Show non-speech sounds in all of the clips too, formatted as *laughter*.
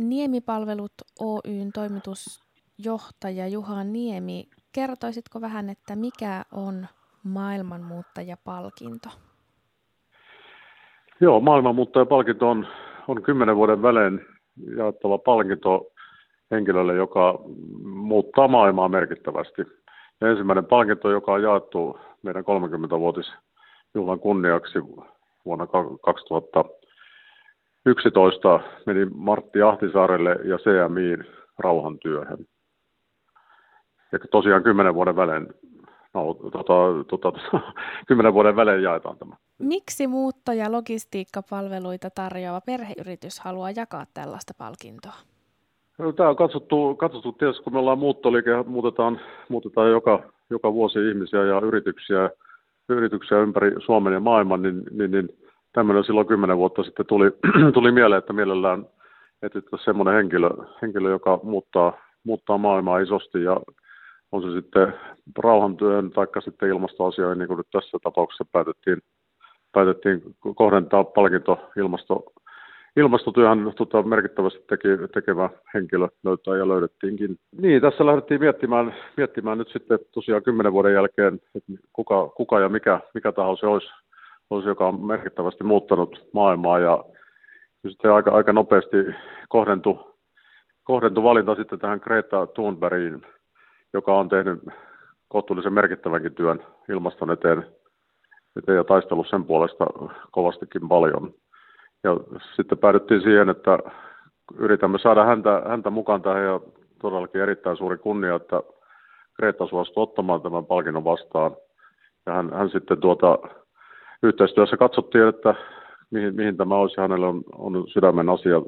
Niemipalvelut Oyn toimitusjohtaja Juha Niemi. Kertoisitko vähän, että mikä on maailmanmuuttajapalkinto? Joo, maailmanmuuttajapalkinto on, on kymmenen vuoden välein jaettava palkinto henkilölle, joka muuttaa maailmaa merkittävästi. Ja ensimmäinen palkinto, joka on jaettu meidän 30-vuotisjuhlan kunniaksi vuonna 2011, meni Martti Ahtisaarelle ja CMIin rauhantyöhön. Ja tosiaan kymmenen vuoden välein no, tota, tota, *laughs* kymmenen vuoden välein jaetaan tämä. Miksi muutto- ja logistiikkapalveluita tarjoava perheyritys haluaa jakaa tällaista palkintoa? No, tämä on katsottu, katsottu tietysti, kun me ollaan muuttoliike, muutetaan, muutetaan joka, joka vuosi ihmisiä ja yrityksiä, yrityksiä ympäri Suomen ja maailman, niin, niin, niin tämmöinen silloin kymmenen vuotta sitten. Tuli, *clears throat* tuli mieleen, että mielellään etsittäisiin semmoinen henkilö, henkilö, joka muuttaa, muuttaa maailmaa isosti ja on se sitten rauhantyön tai sitten ilmastoasioihin, niin kuin nyt tässä tapauksessa päätettiin, päätettiin kohdentaa palkinto ilmasto, ilmastotyöhän tota, merkittävästi teki, tekevä henkilö löytää ja löydettiinkin. Niin, tässä lähdettiin miettimään, miettimään nyt sitten tosiaan kymmenen vuoden jälkeen, että kuka, kuka ja mikä, mikä taho se olisi, olisi, joka on merkittävästi muuttanut maailmaa ja sitten aika, aika nopeasti kohdentui, kohdentui valinta sitten tähän Greta Thunbergiin, joka on tehnyt kohtuullisen merkittävänkin työn ilmaston eteen, eteen ja taistellut sen puolesta kovastikin paljon. Ja sitten päädyttiin siihen, että yritämme saada häntä, häntä mukaan tähän ja todellakin erittäin suuri kunnia, että Greta suostui ottamaan tämän palkinnon vastaan. Ja hän, hän sitten tuota, yhteistyössä katsottiin, että mihin, mihin tämä olisi. Hänellä on, on sydämen asia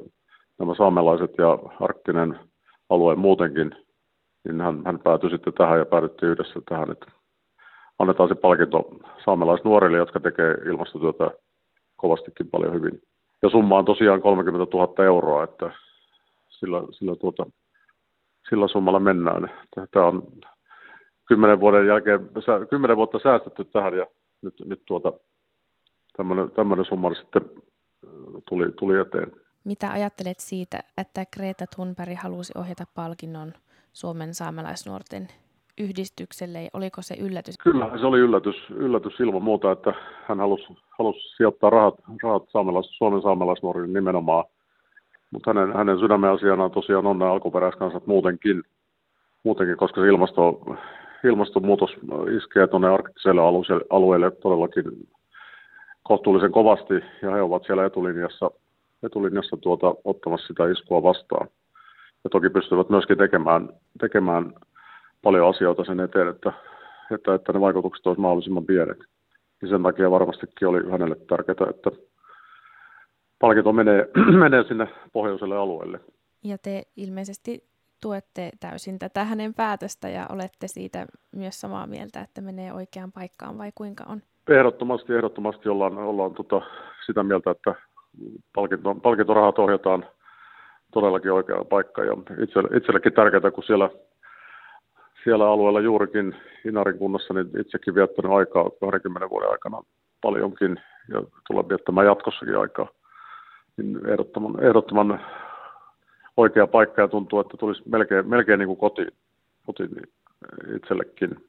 nämä saamelaiset ja arktinen alue muutenkin niin hän, hän päätyi sitten tähän ja päädyttiin yhdessä tähän, että annetaan se palkinto saamelaisnuorille, jotka tekee ilmastotyötä kovastikin paljon hyvin. Ja summa on tosiaan 30 000 euroa, että sillä, sillä, tuota, sillä summalla mennään. Tämä on kymmenen vuoden jälkeen, kymmenen vuotta säästetty tähän ja nyt, nyt tuota, tämmöinen, tämmöinen summa sitten tuli, tuli eteen. Mitä ajattelet siitä, että Greta Thunberg halusi ohjata palkinnon Suomen saamelaisnuorten yhdistykselle. Oliko se yllätys? Kyllä, se oli yllätys, yllätys ilman muuta, että hän halusi, halusi sijoittaa rahat, rahat saamelais, Suomen saamelaisnuorille nimenomaan. Mutta hänen, hänen sydämen asiana on tosiaan on nämä alkuperäiskansat muutenkin, muutenkin koska se ilmasto, ilmastonmuutos iskee tuonne arktiselle alueelle todellakin kohtuullisen kovasti, ja he ovat siellä etulinjassa, etulinjassa tuota, ottamassa sitä iskua vastaan ja toki pystyvät myöskin tekemään, tekemään paljon asioita sen eteen, että, että, että ne vaikutukset olisivat mahdollisimman pienet. Ja sen takia varmastikin oli hänelle tärkeää, että palkinto menee, *clears throat* menee sinne pohjoiselle alueelle. Ja te ilmeisesti tuette täysin tätä hänen päätöstä ja olette siitä myös samaa mieltä, että menee oikeaan paikkaan vai kuinka on? Ehdottomasti, ehdottomasti ollaan, ollaan tota, sitä mieltä, että palkinto, palkintorahat ohjataan todellakin oikea paikka ja itselle, itsellekin tärkeää, kun siellä, siellä alueella juurikin Inarin kunnassa, niin itsekin viettänyt aikaa 20 vuoden aikana paljonkin ja tulla viettämään jatkossakin aikaa. Niin ehdottoman, ehdottoman oikea paikka ja tuntuu, että tulisi melkein, melkein niin kuin kotiin, kotiin itsellekin.